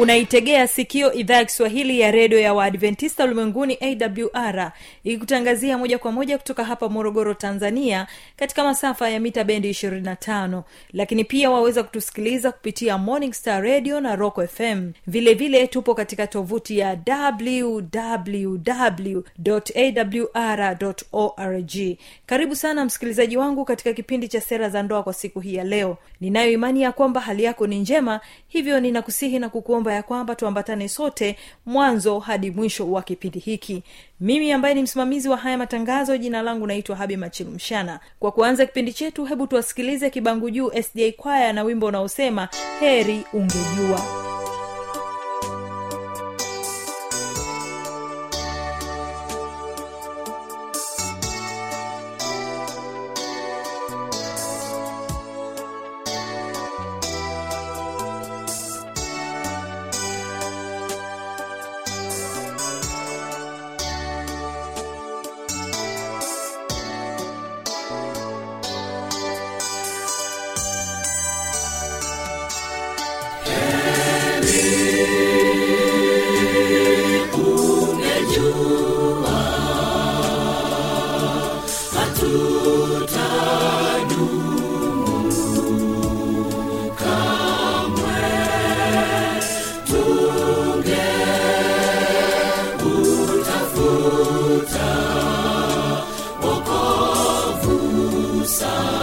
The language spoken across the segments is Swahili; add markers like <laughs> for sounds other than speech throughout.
unaitegea sikio idhaa ya kiswahili ya redio ya waadventista ulimwenguni awr ikikutangazia moja kwa moja kutoka hapa morogoro tanzania katika masafa ya mita bendi 25 lakini pia waweza kutusikiliza kupitia morning star radio na rock fm vilevile vile tupo katika tovuti ya www awr org. Karibu sana msikilizaji wangu katika kipindi cha sera za ndoa kwa siku hii ya leo. Ninayo imani ya kwamba hali yako ni njema hivyo ninakusihi na kukuomba ya kwamba tuambatane sote mwanzo hadi mwisho wa kipindi hiki. Mimi ambaye ni msimamizi wa haya matangazo jina langu naitwa habi machilumshana kwa kuanza kipindi chetu hebu tuwasikilize kibangu juu sda kwaya na wimbo unaosema heri ungejua Yesu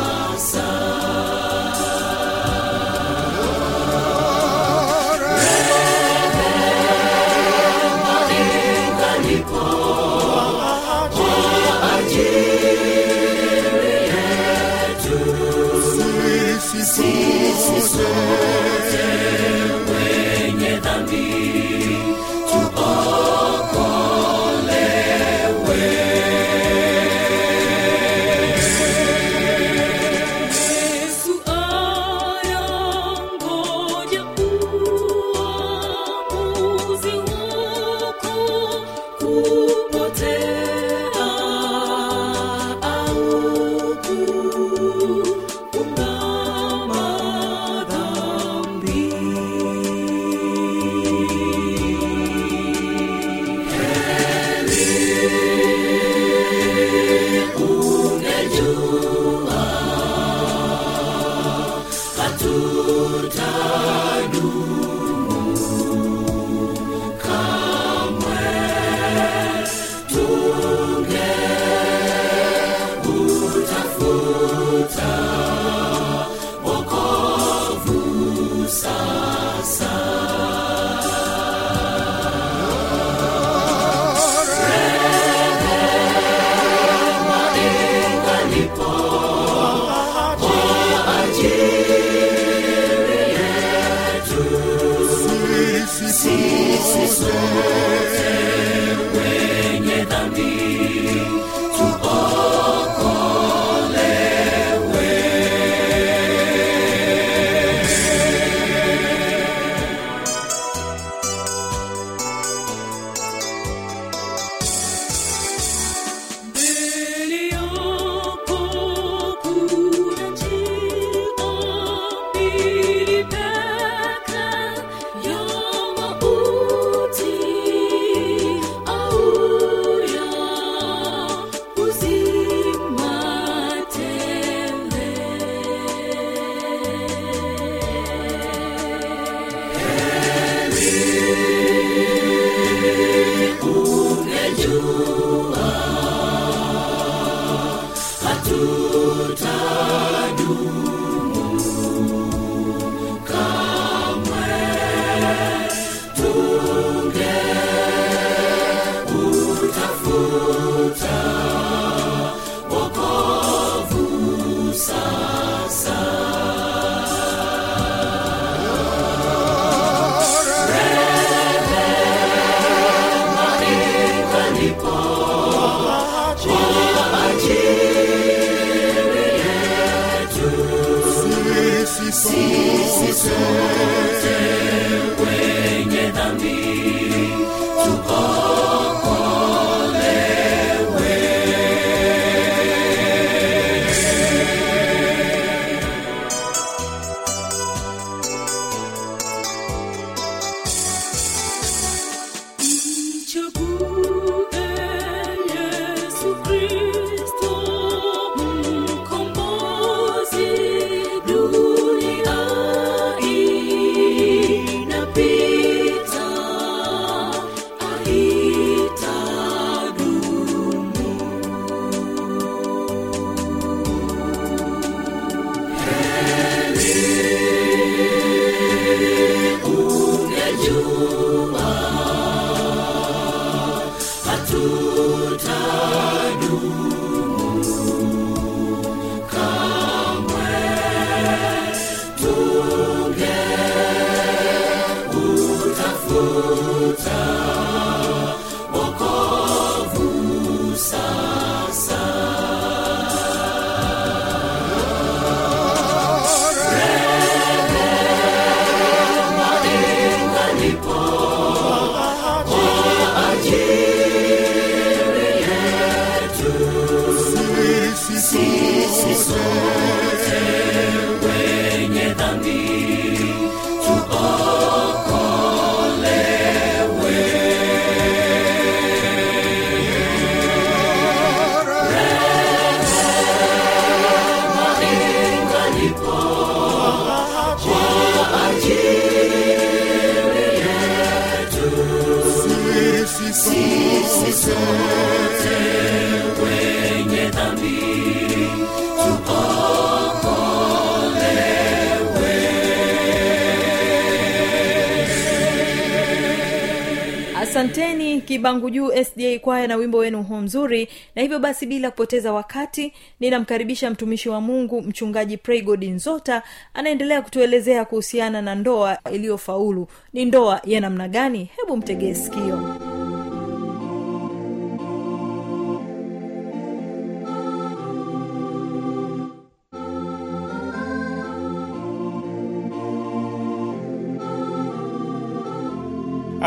Mbele asanteni kibangu juu sda kwaya na wimbo wenu huo mzuri. Na hivyo basi bila kupoteza wakati ninamkaribisha mtumishi wa mungu mchungaji praygod nzota anaendelea kutuelezea kuhusiana na ndoa iliyofaulu. Ni ndoa ya namna gani? Hebu mtegee sikio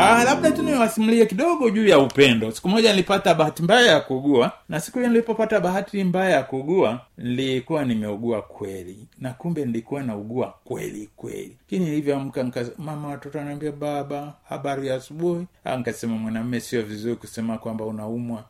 Ah, labda tu niwasimulie kidogo juu ya upendo. Siku moja nilipata bahati mbaya ya kuugua na siku hiyo nilipopata bahati mbaya ya kuugua nilikuwa nimeugua kweli. Na kumbe nilikuwa naugua kweli kweli. Lakini nilivyoamka mama watoto anaambia baba habari ya asubuhi. Nkasema mwanamme sio vizuri kusema kwamba unaumwa.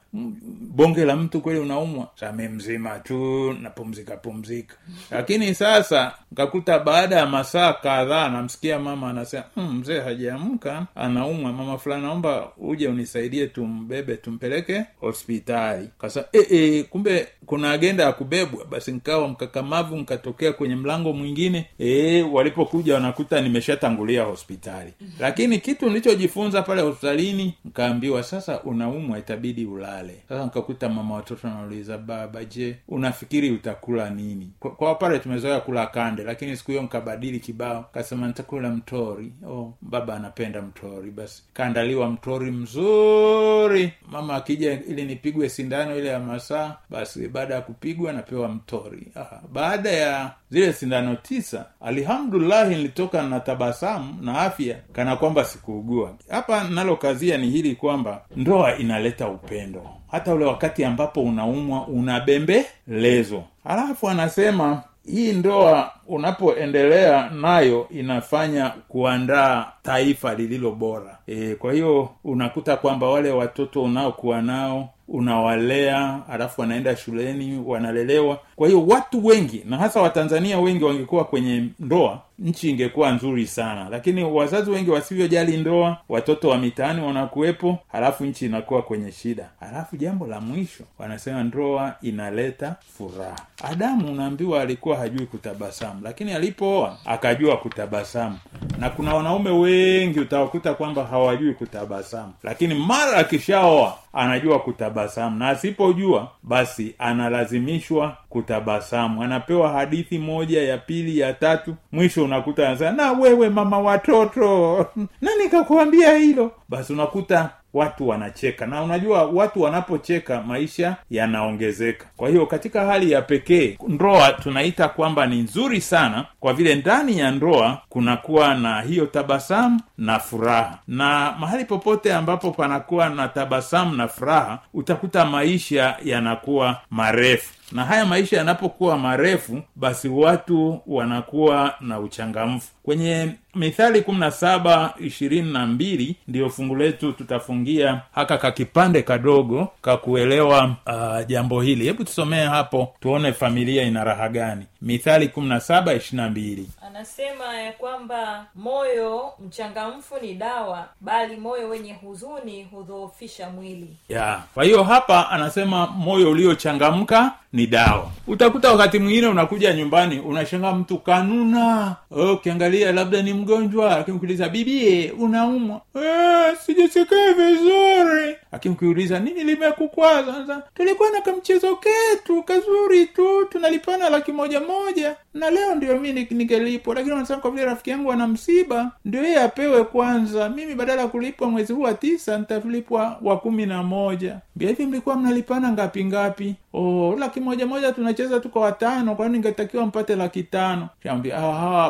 Bonge la mtu kweli unaumwa? Same mzima tu napumzika pumzika. <laughs> Lakini sasa nkakuta baada ya masaa kadhaa namsikia mama anasema "Mm, mzee hajaamka anaumwa. Mama fulani naomba uje unisaidie tumbebe tumpeleke hospitali kasa e, e, kumbe kuna agenda ya kubebwa. Basi nkawa mkakamavu nkatokea kwenye mlango mwingine. E, walipokuja wanakuta nimeshatangulia hospitali. Lakini kitu nilichojifunza pale hospitalini nkaambiwa sasa unaumwa itabidi ulale. Sasa nkakuta mama watoto anauliza baba je unafikiri utakula nini? Kwa, kwa pale tumezoea kula kande lakini siku hiyo nkabadili kibao kasema nitakula mtori. Oh, baba anapenda mtori. Basi kaandaliwa mtori mzuri. Mama akija ili nipigwe sindano ile ya masaa basi baada ya kupigwa napewa mtori. Aha. baada ya zile sindano tisa alhamdulillahi nilitoka na tabasamu na afya kana kwamba sikuugua. Hapa nalokazia ni hili kwamba ndoa inaleta upendo. Hata ule wakati ambapo unaumwa unabembelezwa. Halafu anasema hii ndoa unapoendelea nayo inafanya kuandaa taifa lililo bora. E, kwa hiyo unakuta kwamba wale watoto unaokuwa nao unawalea alafu wanaenda shuleni wanalelewa kwa hiyo watu wengi na hasa watanzania wengi wangekuwa kwenye ndoa nchi ingekuwa nzuri sana. Lakini wazazi wengi wasivyojali ndoa watoto wa mitaani wanakuwepo halafu nchi inakuwa kwenye shida. Halafu jambo la mwisho wanasema ndoa inaleta furaha. Adamu unaambiwa alikuwa hajui kutabasamu lakini alipooa akajua kutabasamu. Na kuna wanaume wengi utawakuta kwamba hawajui kutabasamu. Lakini mara akishaoa anajua kutabasamu. Na asipojua basi analazimishwa kutabasamu anapewa hadithi moja ya pili ya tatu. Mwisho unakuta anasema na wewe mama watoto. <laughs> Nani kakuambia hilo? Basi unakuta watu wanacheka. Na unajua watu wanapocheka maisha yanaongezeka. Kwa hiyo katika hali ya pekee ndoa tunaita kwamba ni nzuri sana kwa vile ndani ya ndoa kunakuwa na hiyo tabasamu na furaha. Na mahali popote ambapo panakuwa na tabasamu na furaha utakuta maisha yanakuwa marefu. Na haya maisha yanapokuwa marefu basi watu wanakuwa na uchangamfu kwenye mithali kumi na saba ishirini na mbili ndiyo fungu letu tutafungia. Haka kakipande kadogo kakuelewa uh, jambo hili. Hebu tusomee hapo tuone familia ina raha gani. Mithali kumi na saba ishirina mbili. Anasema ya kwamba moyo mchangamfu ni dawa bali moyo wenye huzuni hudhoofisha mwili. Ya. Kwa hiyo hapa anasema moyo uliochangamka ni dawa. Utakuta wakati mwingine unakuja nyumbani unashanga mtu kanuna. Oh, ukiangalia labda ni mgonjwa lakini bibie unaumwa? Eh, sijisikia vizuri. Lakini nini limekukwaza? Sasa, tulikuwa na kamchezo ketu kazuri tu tunalipana laki moja moja na leo ndio mi nigelipwa lakini wanasema kwa vile rafiki yangu ana msiba ndio yeye apewe kwanza. Mimi badala ya kulipwa mwezi huu wa tisa nitalipwa wa kumi na moja. Mbia hivi mlikuwa mnalipana ngapi ngapi? Oh, laki moja moja tunacheza tuko watano kwani ningetakiwa mpate laki tano? Shambia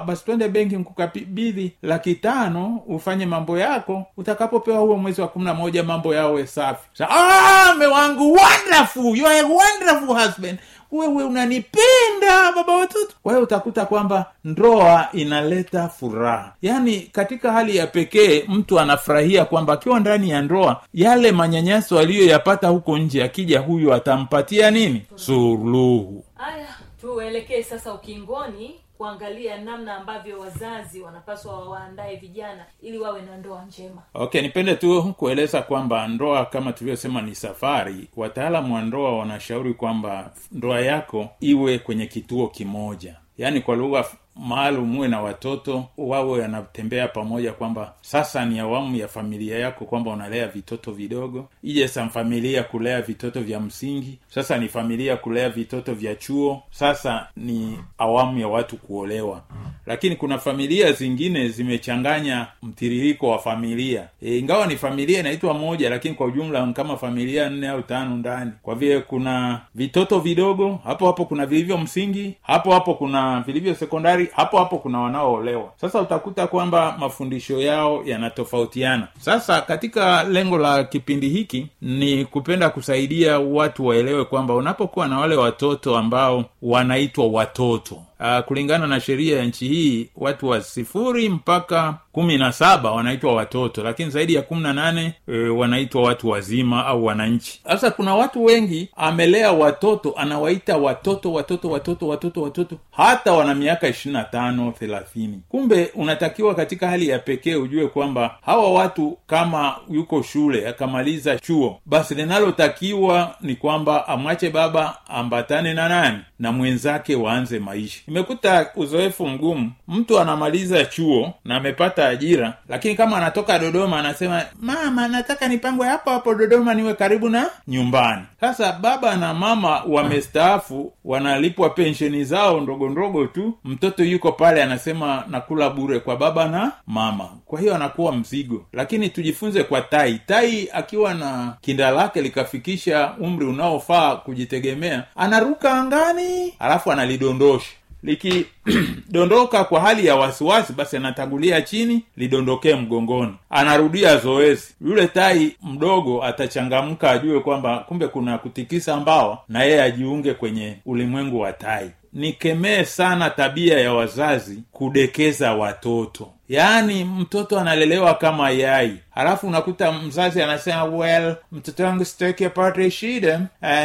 basi twende benki nkukabidhi laki tano ufanye mambo yako. Utakapopewa huo mwezi wa kumi na moja mambo yawe safi. Sa, ah, wangu wonderful you are wonderful husband. Wewe unanipenda baba watoto. Kwa hiyo utakuta kwamba ndoa inaleta furaha. Yaani katika hali ya pekee mtu anafurahia kwamba akiwa ndani ya ndoa yale manyanyaso aliyoyapata huko nje akija huyu atampatia nini? Suluhu. Haya tuelekee sasa ukingoni kuangalia namna ambavyo wazazi wanapaswa waandae vijana ili wawe na ndoa njema. Okay nipende tu kueleza kwamba ndoa kama tulivyosema ni safari. Wataalamu wa ndoa wanashauri kwamba ndoa yako iwe kwenye kituo kimoja. Yaani kwa lugha maalum uwe na watoto wawe wanatembea pamoja kwamba sasa ni awamu ya familia yako kwamba unalea vitoto vidogo. Ije sa familia kulea vitoto vya msingi. Sasa ni familia kulea vitoto vya chuo. Sasa ni awamu ya watu kuolewa. Lakini kuna familia zingine zimechanganya mtiririko wa familia. E, ingawa ni familia inaitwa moja lakini kwa ujumla kama familia nne au tano ndani. Kwa vile kuna vitoto vidogo hapo hapo kuna vilivyo msingi hapo hapo kuna vilivyo sekondari hapo hapo kuna wanaoolewa. Sasa utakuta kwamba mafundisho yao yanatofautiana. Sasa katika lengo la kipindi hiki ni kupenda kusaidia watu waelewe kwamba unapokuwa na wale watoto ambao wanaitwa watoto uh, kulingana na sheria ya nchi hii watu wa sifuri mpaka kumi na saba wanaitwa watoto lakini zaidi ya kumi na nane e, wanaitwa watu wazima au wananchi. Sasa kuna watu wengi amelea watoto anawaita watoto watoto watoto watoto watoto hata wana miaka ishiri na tano thelathini. Kumbe unatakiwa katika hali ya pekee ujue kwamba hawa watu kama yuko shule akamaliza chuo basi linalotakiwa ni kwamba amwache baba ambatane na nani? Na mwenzake waanze maisha imekuta uzoefu mgumu. Mtu anamaliza chuo na amepata ajira lakini kama anatoka dodoma anasema mama nataka nipangwe hapo hapo dodoma niwe karibu na nyumbani. Sasa baba na mama wamestaafu wanalipwa pensheni zao ndogo ndogo tu. Mtoto yuko pale anasema nakula bure kwa baba na mama. Kwa hiyo anakuwa mzigo. Lakini tujifunze kwa tai. Tai akiwa na kinda lake likafikisha umri unaofaa kujitegemea anaruka angani alafu analidondosha 歴 <clears throat> likidondoka kwa hali ya wasiwasi basi anatangulia chini lidondokee mgongoni. Anarudia zoezi. Yule tai mdogo atachangamka ajue kwamba kumbe kuna kutikisa mbawa na yeye ajiunge kwenye ulimwengu wa tai. Nikemee sana tabia ya wazazi kudekeza watoto. Yaani mtoto analelewa kama yai. Halafu unakuta mzazi anasema well mtoto wangu sitaki apate shida.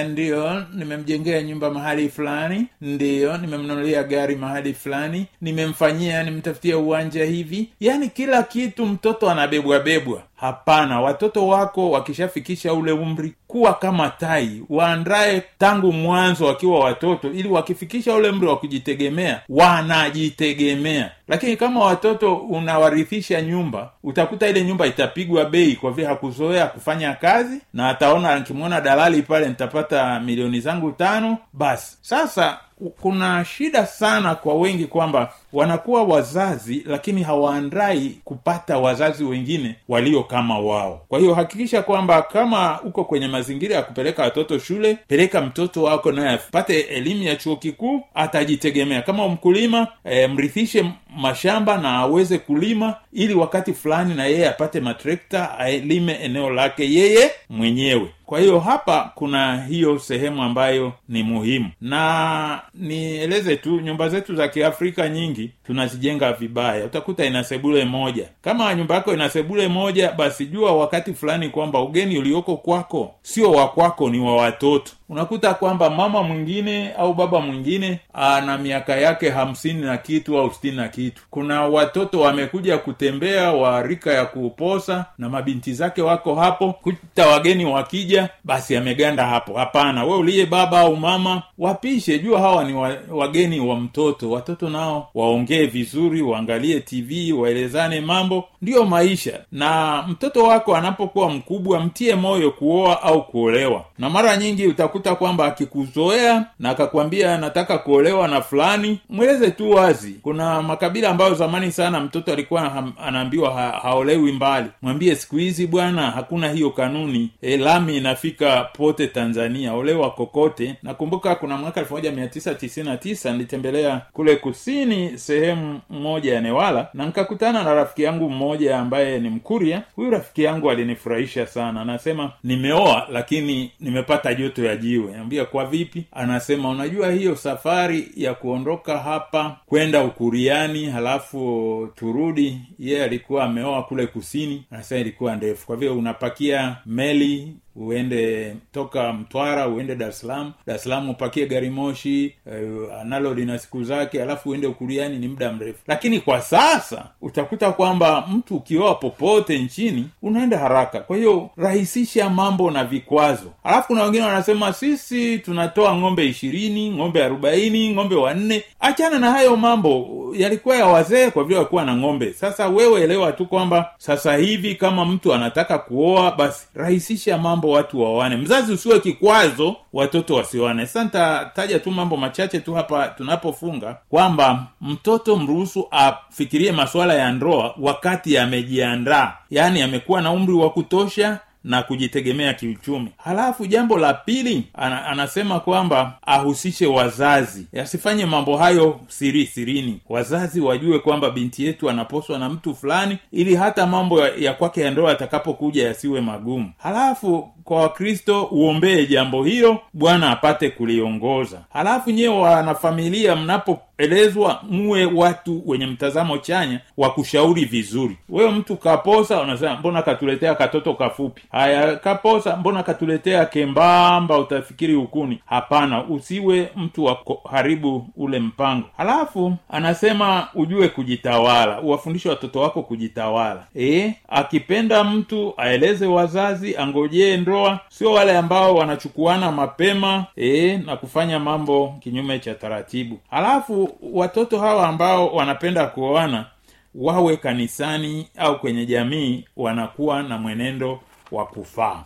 Ndiyo nimemjengea nyumba mahali fulani. Ndiyo nimemnunulia gari mahali fulani nimemfanyia nimtafutia uwanja hivi. Yaani kila kitu mtoto anabebwabebwa hapana watoto wako wakishafikisha ule umri kuwa kama tai waandae tangu mwanzo wakiwa watoto ili wakifikisha ule mri wa kujitegemea wanajitegemea. Lakini kama watoto unawarithisha nyumba utakuta ile nyumba itapigwa bei kwa vile hakuzoea kufanya kazi na ataona nkimwona dalali pale nitapata milioni zangu tano basi. Sasa kuna shida sana kwa wengi kwamba wanakuwa wazazi lakini hawaandai kupata wazazi wengine walio kama wao. Kwa hiyo hakikisha kwamba kama uko kwenye ya kupeleka watoto shule peleka mtoto wako naye apate elimu ya chuo kikuu atajitegemea. Kama mkulima e, mrithishe mashamba na aweze kulima ili wakati fulani na yeye apate matrekta alime eneo lake yeye mwenyewe kwa hiyo hapa kuna hiyo sehemu ambayo ni muhimu. Na nieleze tu nyumba zetu za kiafrika nyingi tunazijenga vibaya. Utakuta ina sebule moja. Kama nyumba yako ina sebule moja basi jua wakati fulani kwamba ugeni ulioko kwako sio wa kwako ni wa watoto unakuta kwamba mama mwingine au baba mwingine ana miaka yake hamsini na kitu au sitini na kitu. Kuna watoto wamekuja kutembea wa rika ya kuposa na mabinti zake wako hapo. Kuta wageni wakija basi ameganda hapo. Hapana we uliye baba au mama wapishe. Jua hawa ni wa, wageni wa mtoto. Watoto nao waongee vizuri waangalie tv waelezane mambo. Ndiyo maisha. Na mtoto wako anapokuwa mkubwa mtie moyo kuoa au kuolewa. Na mara nyingi utakuta kwamba akikuzoea na akakwambia nataka kuolewa na fulani. Mweleze tu wazi. Kuna makabila ambayo zamani sana mtoto alikuwa anaambiwa ha, haolewi mbali. Mwambie siku hizi bwana hakuna hiyo kanuni. E, lami inafika pote tanzania. Olewa kokote. Nakumbuka kuna mwaka 1999 nilitembelea kule kusini sehemu moja ya newala na nikakutana na rafiki yangu mmoja ambaye ni mkuria. Huyu rafiki yangu alinifurahisha sana. Anasema nimeoa lakini nimepata joto ya jiwe ambia kwa vipi? Anasema unajua hiyo safari ya kuondoka hapa kwenda ukuriani halafu turudi yeye alikuwa ameoa kule kusini anasema ilikuwa ndefu. Kwa vile unapakia meli uende toka mtwara uende dar es salaam. Dar salaam upakie gari moshi uh, nalo lina siku zake alafu uende ukuliani ni muda mrefu. Lakini kwa sasa utakuta kwamba mtu ukioa popote nchini unaenda haraka. Kwa hiyo rahisisha mambo na vikwazo. Alafu kuna wengine wanasema sisi tunatoa ng'ombe ishirini ng'ombe arobaini ng'ombe wanne. Achana na hayo mambo. Yalikuwa ya wazee kwa vile walikuwa na ng'ombe. Sasa wewe elewa tu kwamba sasa hivi kama mtu anataka kuoa basi rahisisha mambo watu waoane. Mzazi usiwe kikwazo watoto wasioane. Sasa nitataja tu mambo machache tu hapa tunapofunga kwamba mtoto mruhusu afikirie masuala ya ndoa wakati amejiandaa. Yaani amekuwa na umri wa kutosha na kujitegemea kiuchumi. Halafu jambo la pili ana, anasema kwamba ahusishe wazazi. Asifanye mambo hayo siri sirini. Wazazi wajue kwamba binti yetu anaposwa na mtu fulani ili hata mambo ya, ya kwake ya ndoa yatakapokuja yasiwe magumu. Halafu kwa wakristo uombee jambo hilo bwana apate kuliongoza. Halafu nyewe wanafamilia mnapoelezwa muwe watu wenye mtazamo chanya wa kushauri vizuri. Wewe mtu kaposa unasema mbona katuletea katoto kafupi? Haya kaposa mbona katuletea kembamba utafikiri ukuni? Hapana usiwe mtu wa haribu ule mpango. Halafu anasema ujue kujitawala uwafundishe watoto wako kujitawala. E, akipenda mtu aeleze wazazi angojee ndoa sio wale ambao wanachukuana mapema e, na kufanya mambo kinyume cha taratibu. Halafu watoto hawa ambao wanapenda kuoana wawe kanisani au kwenye jamii wanakuwa na mwenendo wa kufaa.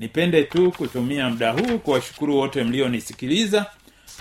Nipende tu kutumia muda huu kuwashukuru wote mlionisikiliza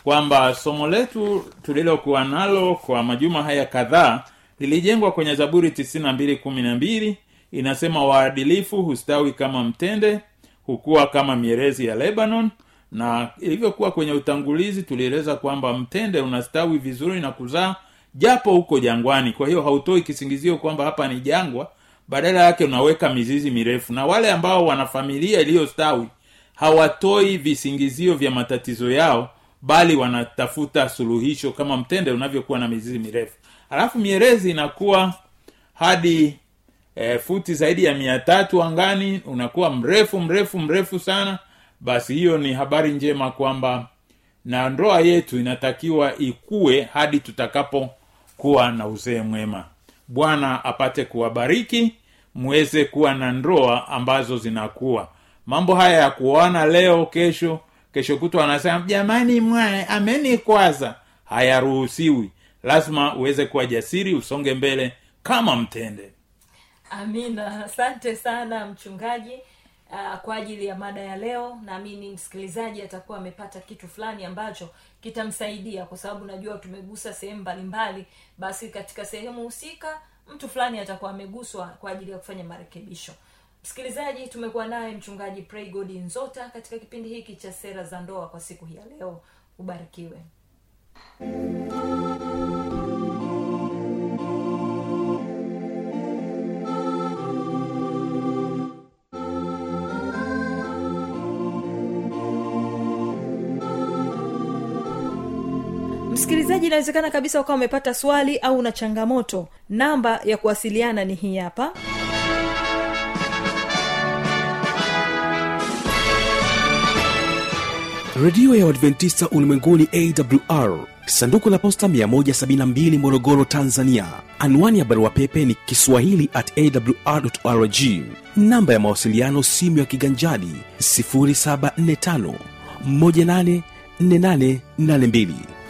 kwamba somo letu tulilokuwa nalo kwa majuma haya kadhaa lilijengwa kwenye zaburi 9212 inasema waadilifu hustawi kama mtende hukuwa kama mierezi ya lebanon na ilivyokuwa kwenye utangulizi tulieleza kwamba mtende unastawi vizuri na kuzaa japo huko jangwani. Kwa hiyo hautoi kisingizio kwamba hapa ni jangwa badala yake unaweka mizizi mirefu. Na wale ambao wana familia iliyostawi hawatoi visingizio vya matatizo yao bali wanatafuta suluhisho kama mtende unavyokuwa na mizizi mirefu. Alafu mierezi inakuwa hadi e, futi zaidi ya mia tatu angani unakuwa mrefu mrefu mrefu sana. Basi hiyo ni habari njema kwamba na ndoa yetu inatakiwa ikue hadi tutakapokuwa na uzee mwema. Bwana apate kuwabariki muweze kuwa na ndoa ambazo zinakuwa. Mambo haya ya kuoana leo kesho kesho kutwa anasema jamani mwae amenikwaza hayaruhusiwi. Lazima uweze kuwa jasiri usonge mbele kama mtende amina. Asante sana mchungaji uh, kwa ajili ya mada ya leo. Naamini msikilizaji atakuwa amepata kitu fulani ambacho kitamsaidia kwa sababu najua tumegusa sehemu mbalimbali. Basi katika sehemu husika mtu fulani atakuwa ameguswa kwa ajili ya kufanya marekebisho. Msikilizaji tumekuwa naye mchungaji pray god nzota katika kipindi hiki cha sera za ndoa kwa siku hii ya leo. Ubarikiwe msikilizaji inawezekana kabisa ukawa umepata swali au una changamoto. Namba ya kuwasiliana ni hii hapa. Redio ya uadventista ulimwenguni awr sanduku la posta 172 morogoro tanzania. Anwani ya barua pepe ni kiswahili at awrrg namba ya mawasiliano simu ya kiganjadi 745 184882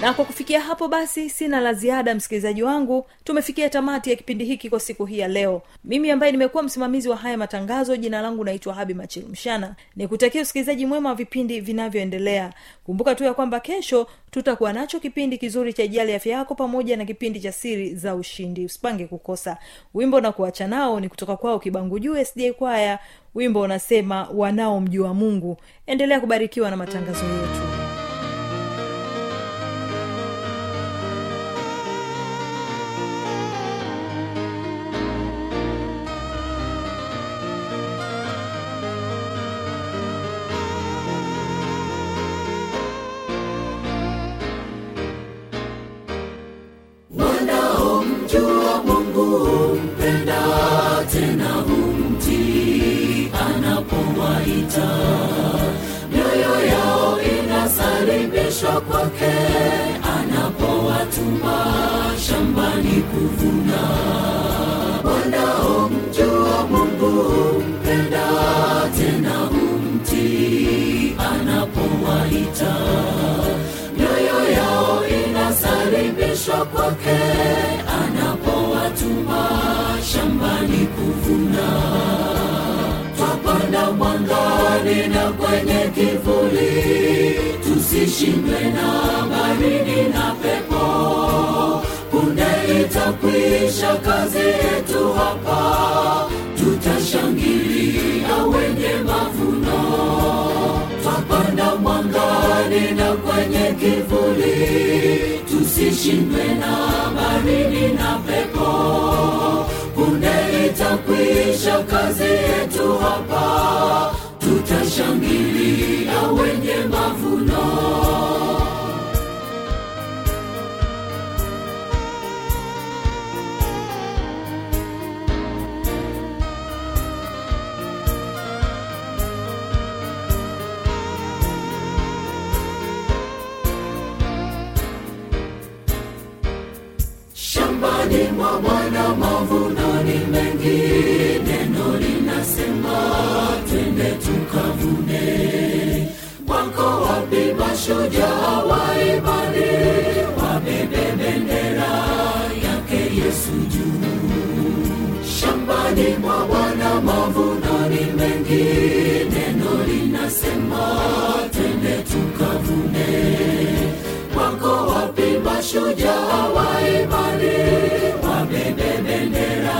na kwa kufikia hapo basi sina la ziada msikilizaji wangu. Tumefikia tamati ya kipindi hiki kwa siku hii ya leo. Mimi ambaye nimekuwa msimamizi wa haya matangazo jina langu naitwa habi machilmshana nikutakia usikilizaji mwema wa vipindi vinavyoendelea. Kumbuka tu ya kwamba kesho tutakuwa nacho kipindi kizuri cha ijali afya yako pamoja na kipindi cha siri za ushindi. Usipange kukosa. Wimbo na kuacha nao ni kutoka kwao kibangu juu sda kwaya. Wimbo unasema wanaomjua mungu. Endelea kubarikiwa na matangazo yetu kwake anapowatuma shambani kuvuna. Wanaomjua mungu humpenda tena humtii anapowaita. Mioyo yao inasalimishwa kwake anapowatuma shambani twapanda mwangani na kwenye kivuli. Tusishindwe na baridi na pepo. Punde itakwisha kazi yetu hapa. Tutashangilia wenye mavuno. Twapanda mwangani na kwenye kivuli. Tusishindwe na baridi na pepo. Punde itakwisha kazi yetu hapa tutashangilia wenye mavuno mashujaa wa imani wabebe bendera yake yesu juu. Shambani mwa bwana mavuno ni mengi neno linasema twende tukavune. Wako wapi mashujaa wa imani wabebe bendera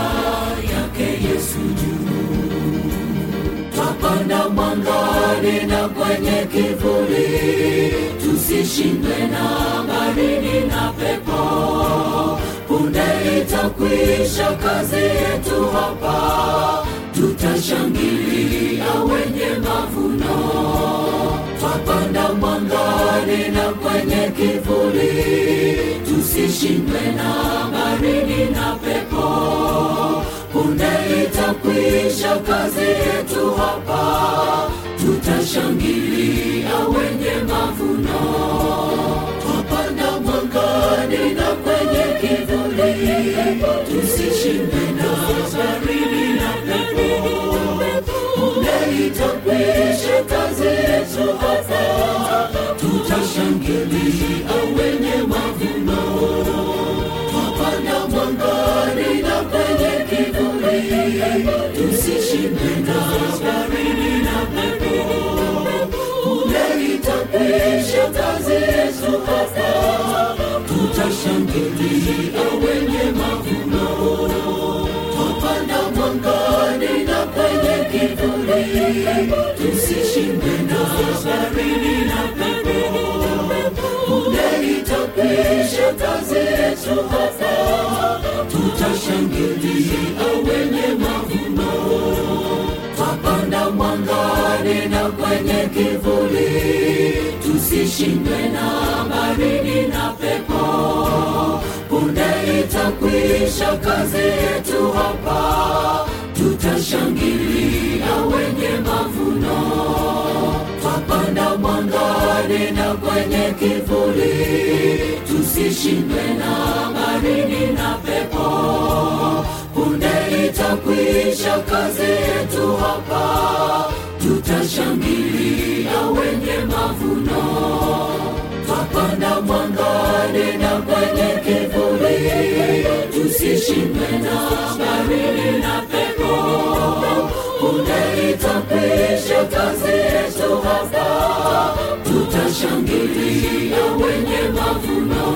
yake yesu juu. Twapanda mwangani na kwenye kivuli tusishindwe na baridi na pepo punde itakwisha kazi yetu hapa. Tutashangilia wenye mavuno twapanda mwangani na kwenye kivuli. Tusishindwe na baridi na pepo punde itakwisha kazi yetu hapa. Tutashangilia wenye mavuno. Twapanda na kwenye kivuli. Tusishindwe na baridi na hapa tutashangilia wenye mavuno twapanda mwangani na kwenye kivuli tusishindwe na baridi na pepo punde itakwisha kazi yetu hapa tutashangilia wenye mavuno twapanda mwangani na kwenye kivuli tusishindwe na baridi na pepo. Punde itakwisha kazi yetu hapa. Tutashangilia wenye mavuno. Twapanda mwangani na kwenye kivuli. Tusishindwe na baridi na pepo. Punde itakwisha kazi yetu hapa tutashangilia wenye mavuno. Twapanda mwangani na kwenye kivuli tusishindwe na baridi na pepo. Punde itakwisha kazi yetu hapa. Tutashangilia wenye mavuno